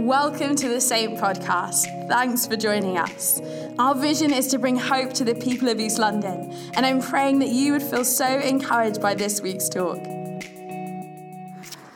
Welcome to the Saint Podcast. Thanks for joining us. Our vision is to bring hope to the people of East London, and I'm praying that you would feel so encouraged by this week's talk.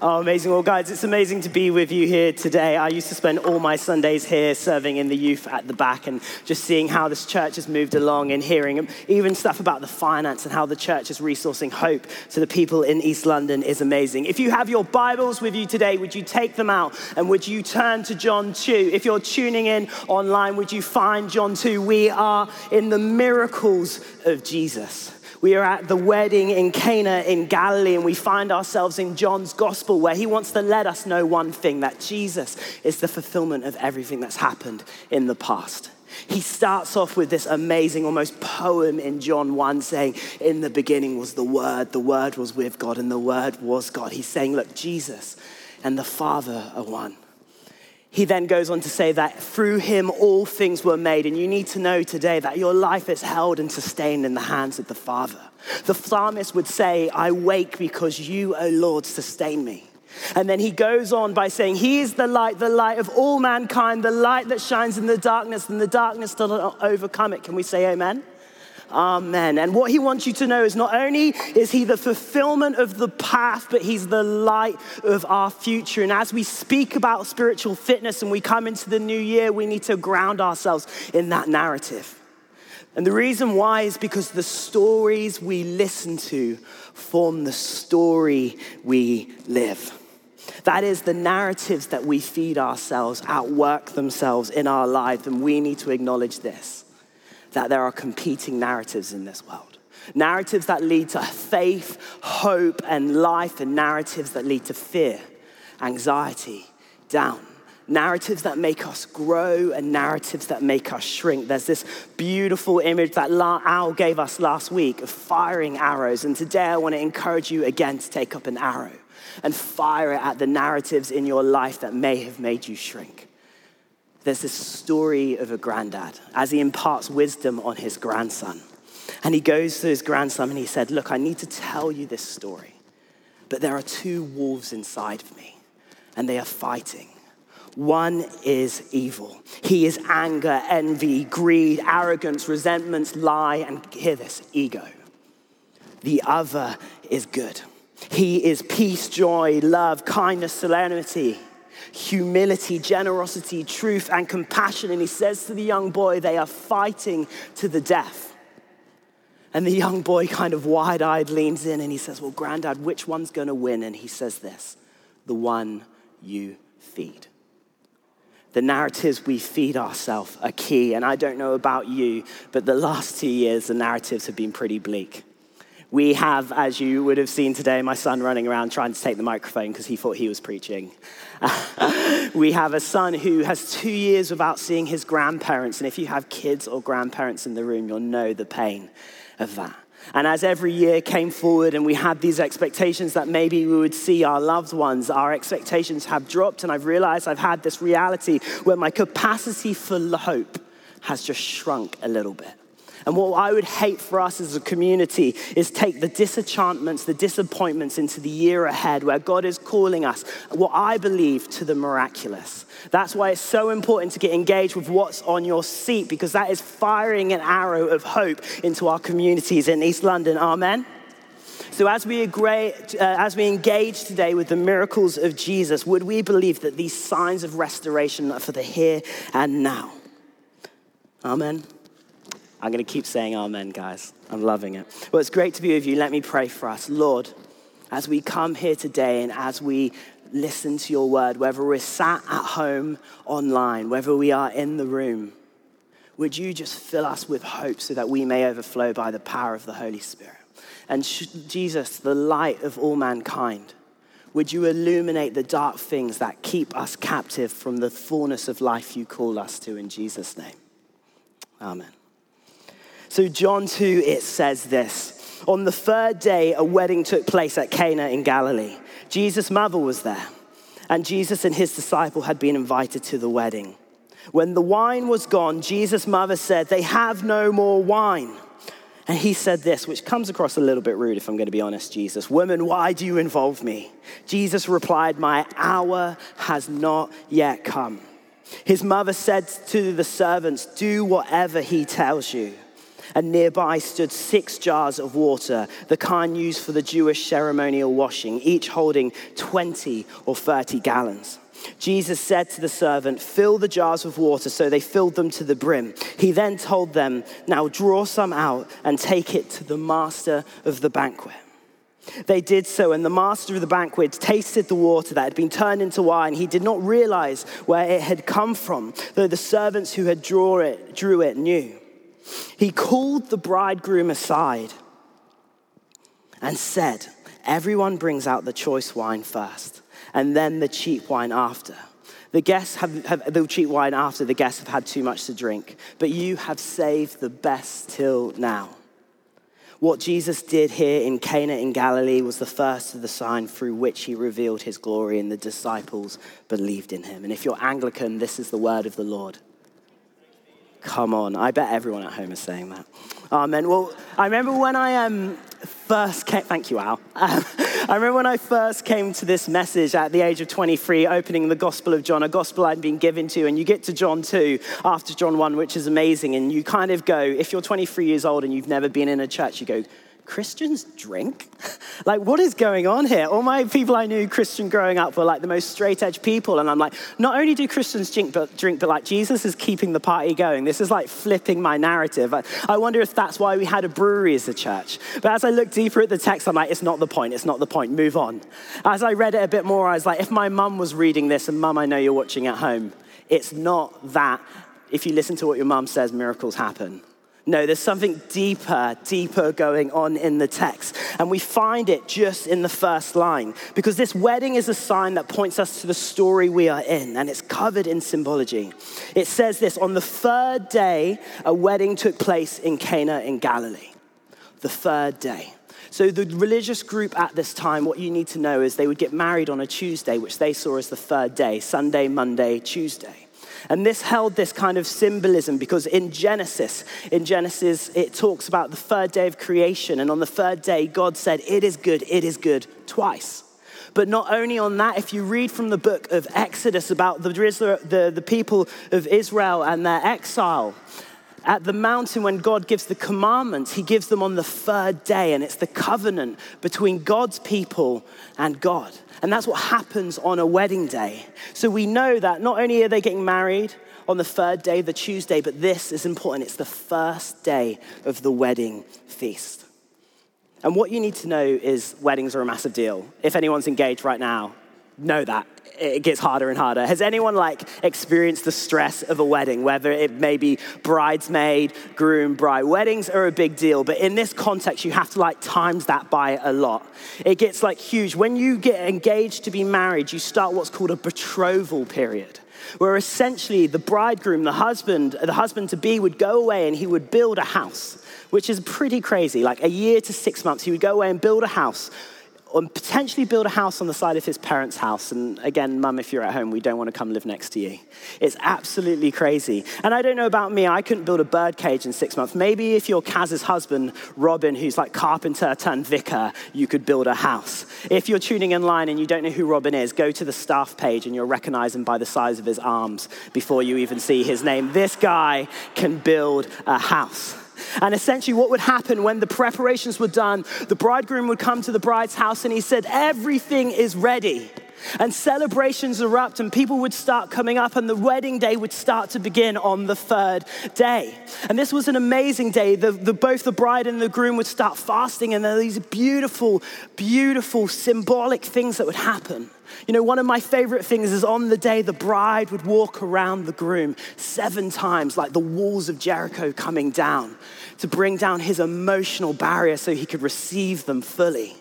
Oh, amazing. Well, guys, it's amazing to be with you here today. I used to spend all my Sundays here serving in the youth at the back and just seeing how this church has moved along and hearing even stuff about the finance and how the church is resourcing hope to the people in East London is amazing. If you have your Bibles with you today, would you take them out and would you turn to John 2? If you're tuning in online, would you find John 2? We are in the miracles of Jesus. We are at the wedding in Cana in Galilee, and we find ourselves in John's gospel where he wants to let us know one thing that Jesus is the fulfillment of everything that's happened in the past. He starts off with this amazing, almost poem in John 1 saying, In the beginning was the Word, the Word was with God, and the Word was God. He's saying, Look, Jesus and the Father are one. He then goes on to say that through him all things were made. And you need to know today that your life is held and sustained in the hands of the Father. The psalmist would say, I wake because you, O Lord, sustain me. And then he goes on by saying, He is the light, the light of all mankind, the light that shines in the darkness, and the darkness does not overcome it. Can we say amen? Amen. And what he wants you to know is not only is he the fulfillment of the past, but he's the light of our future. And as we speak about spiritual fitness and we come into the new year, we need to ground ourselves in that narrative. And the reason why is because the stories we listen to form the story we live. That is, the narratives that we feed ourselves outwork themselves in our life, and we need to acknowledge this that there are competing narratives in this world. Narratives that lead to faith, hope, and life, and narratives that lead to fear, anxiety, down. Narratives that make us grow and narratives that make us shrink. There's this beautiful image that Al gave us last week of firing arrows. And today I want to encourage you again to take up an arrow and fire it at the narratives in your life that may have made you shrink there's this story of a granddad as he imparts wisdom on his grandson. And he goes to his grandson and he said, Look, I need to tell you this story, but there are two wolves inside of me, and they are fighting. One is evil. He is anger, envy, greed, arrogance, resentments, lie, and hear this ego. The other is good. He is peace, joy, love, kindness, serenity humility, generosity, truth, and compassion. And he says to the young boy, they are fighting to the death. And the young boy, kind of wide eyed, leans in and he says, Well, granddad, which one's going to win? And he says this the one you feed. The narratives we feed ourselves are key. And I don't know about you, but the last two years, the narratives have been pretty bleak. We have, as you would have seen today, my son running around trying to take the microphone because he thought he was preaching. we have a son who has two years without seeing his grandparents. And if you have kids or grandparents in the room, you'll know the pain of that. And as every year came forward and we had these expectations that maybe we would see our loved ones, our expectations have dropped. And I've realized I've had this reality where my capacity for hope has just shrunk a little bit. And what I would hate for us as a community is take the disenchantments, the disappointments into the year ahead where God is calling us, what I believe, to the miraculous. That's why it's so important to get engaged with what's on your seat because that is firing an arrow of hope into our communities in East London. Amen. So, as we, agree, uh, as we engage today with the miracles of Jesus, would we believe that these signs of restoration are for the here and now? Amen. I'm going to keep saying amen, guys. I'm loving it. Well, it's great to be with you. Let me pray for us. Lord, as we come here today and as we listen to your word, whether we're sat at home online, whether we are in the room, would you just fill us with hope so that we may overflow by the power of the Holy Spirit? And Jesus, the light of all mankind, would you illuminate the dark things that keep us captive from the fullness of life you call us to in Jesus' name? Amen. So, John 2, it says this On the third day, a wedding took place at Cana in Galilee. Jesus' mother was there, and Jesus and his disciple had been invited to the wedding. When the wine was gone, Jesus' mother said, They have no more wine. And he said this, which comes across a little bit rude, if I'm going to be honest, Jesus. Woman, why do you involve me? Jesus replied, My hour has not yet come. His mother said to the servants, Do whatever he tells you. And nearby stood six jars of water, the kind used for the Jewish ceremonial washing, each holding 20 or 30 gallons. Jesus said to the servant, Fill the jars with water. So they filled them to the brim. He then told them, Now draw some out and take it to the master of the banquet. They did so, and the master of the banquet tasted the water that had been turned into wine. He did not realize where it had come from, though the servants who had drew it, drew it knew. He called the bridegroom aside and said, Everyone brings out the choice wine first and then the cheap wine after. The guests have, have, the cheap wine after the guests have had too much to drink, but you have saved the best till now. What Jesus did here in Cana in Galilee was the first of the sign through which he revealed his glory, and the disciples believed in him. And if you're Anglican, this is the word of the Lord. Come on. I bet everyone at home is saying that. Amen. Well, I remember when I um, first came, thank you, Al. Um, I remember when I first came to this message at the age of 23, opening the Gospel of John, a gospel I'd been given to, and you get to John 2 after John 1, which is amazing. And you kind of go, if you're 23 years old and you've never been in a church, you go, Christians drink? like, what is going on here? All my people I knew Christian growing up were like the most straight edge people. And I'm like, not only do Christians drink, but, drink, but like Jesus is keeping the party going. This is like flipping my narrative. I, I wonder if that's why we had a brewery as a church. But as I look deeper at the text, I'm like, it's not the point. It's not the point. Move on. As I read it a bit more, I was like, if my mum was reading this, and mum, I know you're watching at home, it's not that if you listen to what your mum says, miracles happen. No, there's something deeper, deeper going on in the text. And we find it just in the first line because this wedding is a sign that points us to the story we are in, and it's covered in symbology. It says this on the third day, a wedding took place in Cana in Galilee. The third day. So, the religious group at this time, what you need to know is they would get married on a Tuesday, which they saw as the third day Sunday, Monday, Tuesday. And this held this kind of symbolism because in Genesis, in Genesis, it talks about the third day of creation. And on the third day, God said, It is good, it is good, twice. But not only on that, if you read from the book of Exodus about the, the, the people of Israel and their exile, at the mountain when God gives the commandments, he gives them on the third day, and it's the covenant between God's people and God. And that's what happens on a wedding day. So we know that not only are they getting married on the third day, the Tuesday, but this is important. It's the first day of the wedding feast. And what you need to know is weddings are a massive deal. If anyone's engaged right now, know that it gets harder and harder. Has anyone like experienced the stress of a wedding, whether it may be bridesmaid, groom, bride? Weddings are a big deal, but in this context, you have to like times that by a lot. It gets like huge. When you get engaged to be married, you start what's called a betrothal period. Where essentially the bridegroom, the husband, the husband to be would go away and he would build a house, which is pretty crazy. Like a year to six months, he would go away and build a house and potentially build a house on the side of his parents' house. And again, mum, if you're at home, we don't want to come live next to you. It's absolutely crazy. And I don't know about me, I couldn't build a bird cage in six months. Maybe if you're Kaz's husband, Robin, who's like carpenter turned vicar, you could build a house. If you're tuning in line and you don't know who Robin is, go to the staff page and you'll recognize him by the size of his arms before you even see his name. This guy can build a house. And essentially, what would happen when the preparations were done, the bridegroom would come to the bride's house and he said, Everything is ready. And celebrations erupt, and people would start coming up, and the wedding day would start to begin on the third day. And this was an amazing day. The, the, both the bride and the groom would start fasting, and there are these beautiful, beautiful, symbolic things that would happen. You know, one of my favorite things is on the day the bride would walk around the groom seven times, like the walls of Jericho coming down to bring down his emotional barrier so he could receive them fully.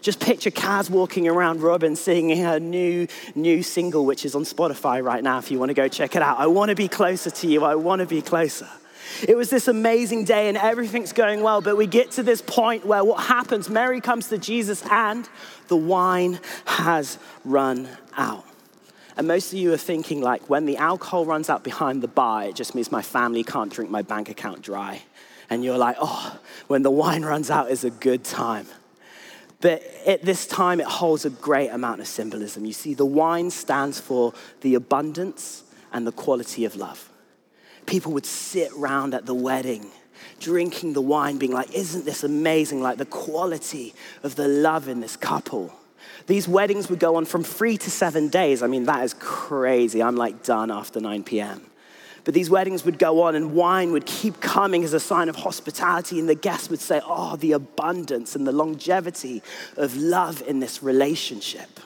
Just picture Kaz walking around Robin singing her new, new single, which is on Spotify right now if you want to go check it out. I want to be closer to you. I want to be closer. It was this amazing day and everything's going well, but we get to this point where what happens? Mary comes to Jesus and the wine has run out. And most of you are thinking, like, when the alcohol runs out behind the bar, it just means my family can't drink my bank account dry. And you're like, oh, when the wine runs out is a good time. But at this time, it holds a great amount of symbolism. You see, the wine stands for the abundance and the quality of love. People would sit round at the wedding, drinking the wine, being like, Isn't this amazing? Like the quality of the love in this couple. These weddings would go on from three to seven days. I mean, that is crazy. I'm like done after 9 p.m. But these weddings would go on, and wine would keep coming as a sign of hospitality. And the guests would say, Oh, the abundance and the longevity of love in this relationship.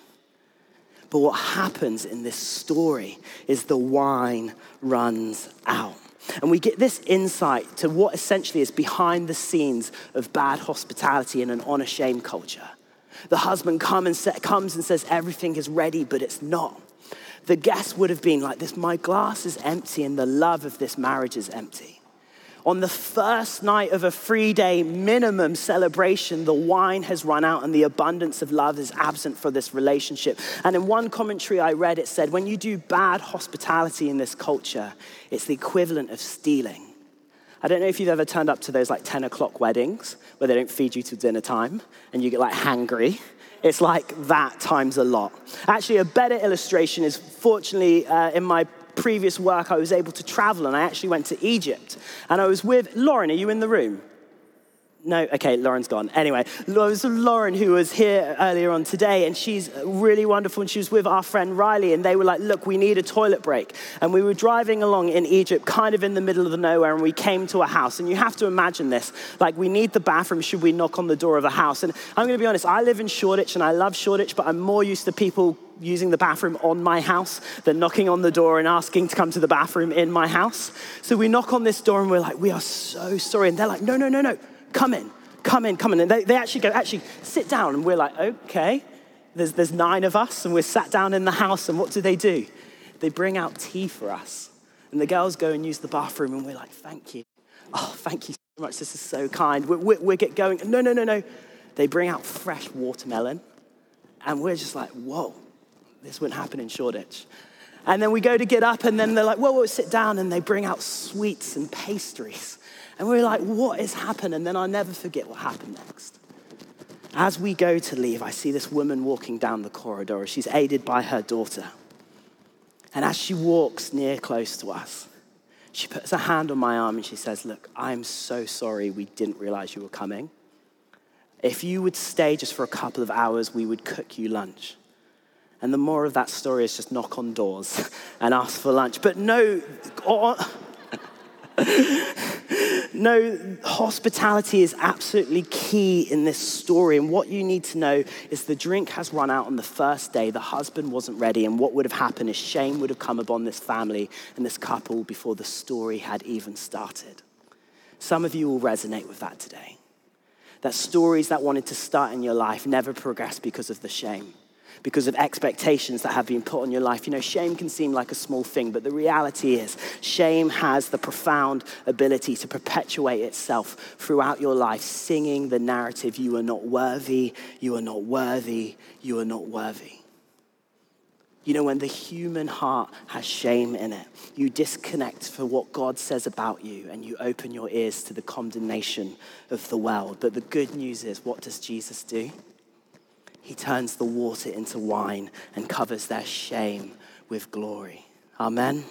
But what happens in this story is the wine runs out. And we get this insight to what essentially is behind the scenes of bad hospitality in an honor shame culture. The husband come and sa- comes and says everything is ready, but it's not. The guest would have been like this my glass is empty, and the love of this marriage is empty. On the first night of a three day minimum celebration, the wine has run out and the abundance of love is absent for this relationship. And in one commentary I read, it said, when you do bad hospitality in this culture, it's the equivalent of stealing. I don't know if you've ever turned up to those like 10 o'clock weddings where they don't feed you till dinner time and you get like hangry. It's like that times a lot. Actually, a better illustration is fortunately uh, in my previous work, I was able to travel and I actually went to Egypt. And I was with Lauren. Are you in the room? No, okay, Lauren's gone. Anyway, it was Lauren who was here earlier on today, and she's really wonderful. And she was with our friend Riley, and they were like, Look, we need a toilet break. And we were driving along in Egypt, kind of in the middle of the nowhere, and we came to a house. And you have to imagine this like, we need the bathroom, should we knock on the door of a house? And I'm gonna be honest, I live in Shoreditch, and I love Shoreditch, but I'm more used to people using the bathroom on my house than knocking on the door and asking to come to the bathroom in my house. So we knock on this door, and we're like, We are so sorry. And they're like, No, no, no, no come in, come in, come in. And they, they actually go, actually, sit down. And we're like, okay. There's, there's nine of us, and we're sat down in the house, and what do they do? They bring out tea for us. And the girls go and use the bathroom, and we're like, thank you. Oh, thank you so much. This is so kind. We, we, we get going. No, no, no, no. They bring out fresh watermelon, and we're just like, whoa, this wouldn't happen in Shoreditch. And then we go to get up, and then they're like, whoa, whoa, sit down, and they bring out sweets and pastries. And we are like, what has happened? And then I'll never forget what happened next. As we go to leave, I see this woman walking down the corridor. She's aided by her daughter. And as she walks near close to us, she puts her hand on my arm and she says, Look, I'm so sorry we didn't realize you were coming. If you would stay just for a couple of hours, we would cook you lunch. And the more of that story is just knock on doors and ask for lunch. But no, oh, no, hospitality is absolutely key in this story. And what you need to know is the drink has run out on the first day. The husband wasn't ready. And what would have happened is shame would have come upon this family and this couple before the story had even started. Some of you will resonate with that today. That stories that wanted to start in your life never progressed because of the shame because of expectations that have been put on your life. You know, shame can seem like a small thing, but the reality is, shame has the profound ability to perpetuate itself throughout your life, singing the narrative you are not worthy, you are not worthy, you are not worthy. You know, when the human heart has shame in it, you disconnect for what God says about you and you open your ears to the condemnation of the world. But the good news is, what does Jesus do? He turns the water into wine and covers their shame with glory. Amen.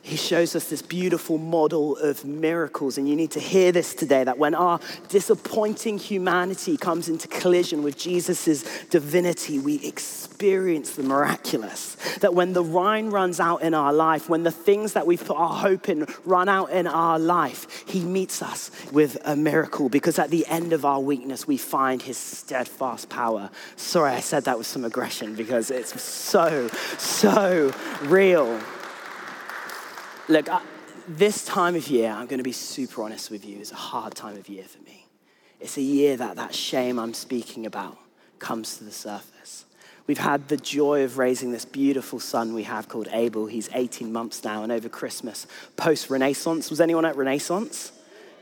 He shows us this beautiful model of miracles. And you need to hear this today that when our disappointing humanity comes into collision with Jesus' divinity, we experience the miraculous. That when the wine runs out in our life, when the things that we've put our hope in run out in our life, He meets us with a miracle because at the end of our weakness, we find His steadfast power. Sorry, I said that with some aggression because it's so, so real. Look, I, this time of year, I'm going to be super honest with you, is a hard time of year for me. It's a year that that shame I'm speaking about comes to the surface. We've had the joy of raising this beautiful son we have called Abel. He's 18 months now, and over Christmas, post Renaissance. Was anyone at Renaissance?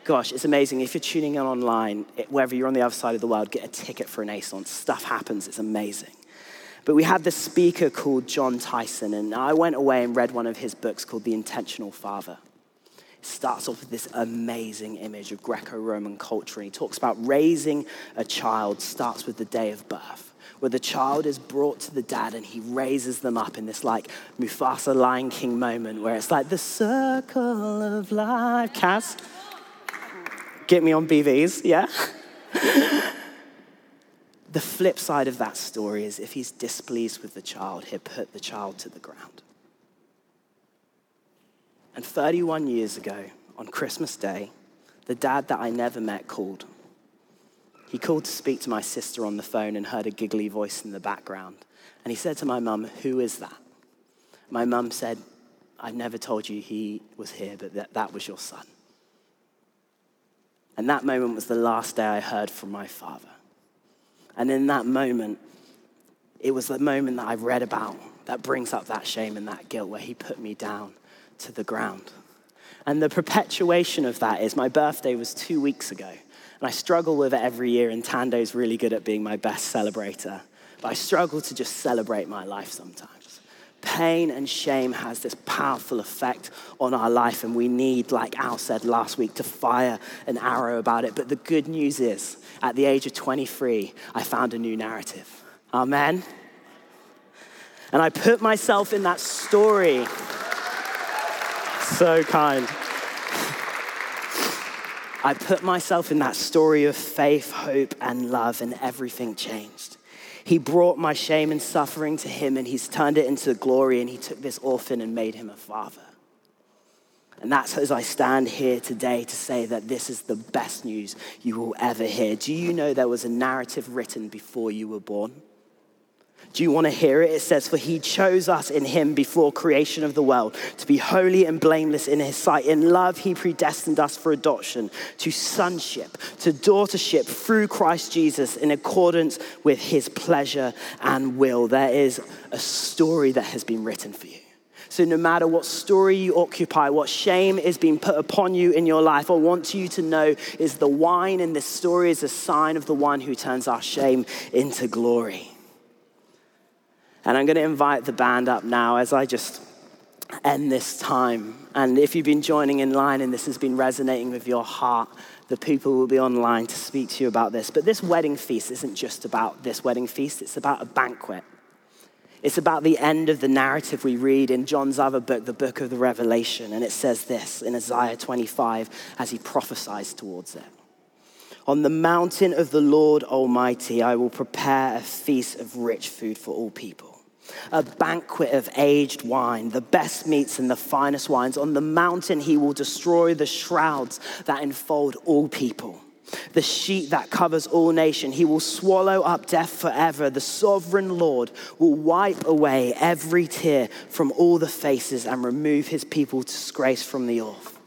Gosh, it's amazing. If you're tuning in online, wherever you're on the other side of the world, get a ticket for Renaissance. Stuff happens, it's amazing. But we had this speaker called Jon Tyson, and I went away and read one of his books called The Intentional Father. It starts off with this amazing image of Greco Roman culture. And he talks about raising a child starts with the day of birth, where the child is brought to the dad and he raises them up in this like Mufasa Lion King moment where it's like the circle of life. Cass, get me on BVs, yeah? the flip side of that story is if he's displeased with the child, he'll put the child to the ground. And 31 years ago, on Christmas Day, the dad that I never met called. He called to speak to my sister on the phone and heard a giggly voice in the background. And he said to my mum, Who is that? My mum said, I've never told you he was here, but that, that was your son. And that moment was the last day I heard from my father. And in that moment, it was the moment that I've read about that brings up that shame and that guilt where he put me down to the ground. And the perpetuation of that is my birthday was two weeks ago. And I struggle with it every year, and Tando's really good at being my best celebrator. But I struggle to just celebrate my life sometimes. Pain and shame has this powerful effect on our life, and we need, like Al said last week, to fire an arrow about it. But the good news is, at the age of 23, I found a new narrative. Amen. And I put myself in that story so kind. I put myself in that story of faith, hope, and love, and everything changed. He brought my shame and suffering to him, and he's turned it into glory, and he took this orphan and made him a father. And that's as I stand here today to say that this is the best news you will ever hear. Do you know there was a narrative written before you were born? Do you want to hear it? It says, For he chose us in him before creation of the world to be holy and blameless in his sight. In love, he predestined us for adoption to sonship, to daughtership through Christ Jesus in accordance with his pleasure and will. There is a story that has been written for you. So, no matter what story you occupy, what shame is being put upon you in your life, I want you to know is the wine in this story is a sign of the one who turns our shame into glory. And I'm going to invite the band up now as I just end this time. And if you've been joining in line and this has been resonating with your heart, the people will be online to speak to you about this. But this wedding feast isn't just about this wedding feast, it's about a banquet. It's about the end of the narrative we read in John's other book, the book of the Revelation. And it says this in Isaiah 25 as he prophesies towards it. On the mountain of the Lord Almighty, I will prepare a feast of rich food for all people a banquet of aged wine, the best meats and the finest wines. On the mountain, he will destroy the shrouds that enfold all people. The sheet that covers all nation, he will swallow up death forever. The sovereign Lord will wipe away every tear from all the faces and remove his people's disgrace from the earth.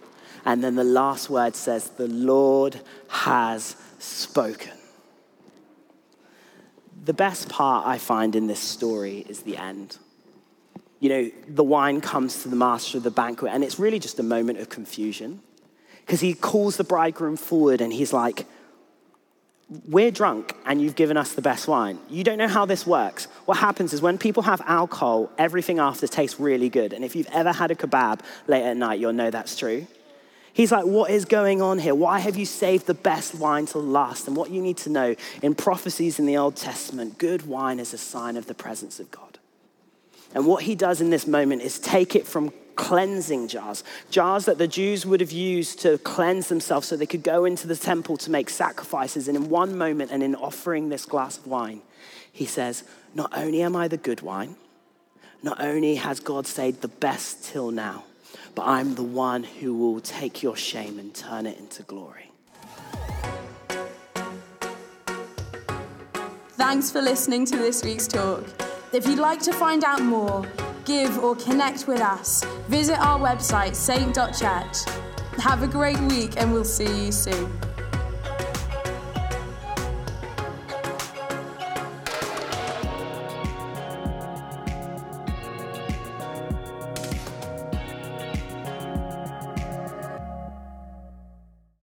And then the last word says, The Lord has spoken the best part I find in this story is the end. You know, the wine comes to the master of the banquet, and it's really just a moment of confusion because he calls the bridegroom forward and he's like, We're drunk and you've given us the best wine. You don't know how this works. What happens is when people have alcohol, everything after tastes really good. And if you've ever had a kebab late at night, you'll know that's true. He's like, What is going on here? Why have you saved the best wine till last? And what you need to know in prophecies in the Old Testament, good wine is a sign of the presence of God. And what he does in this moment is take it from cleansing jars, jars that the Jews would have used to cleanse themselves so they could go into the temple to make sacrifices. And in one moment, and in offering this glass of wine, he says, Not only am I the good wine, not only has God saved the best till now, but I'm the one who will take your shame and turn it into glory. Thanks for listening to this week's talk. If you'd like to find out more, give, or connect with us, visit our website, saint.church. Have a great week, and we'll see you soon.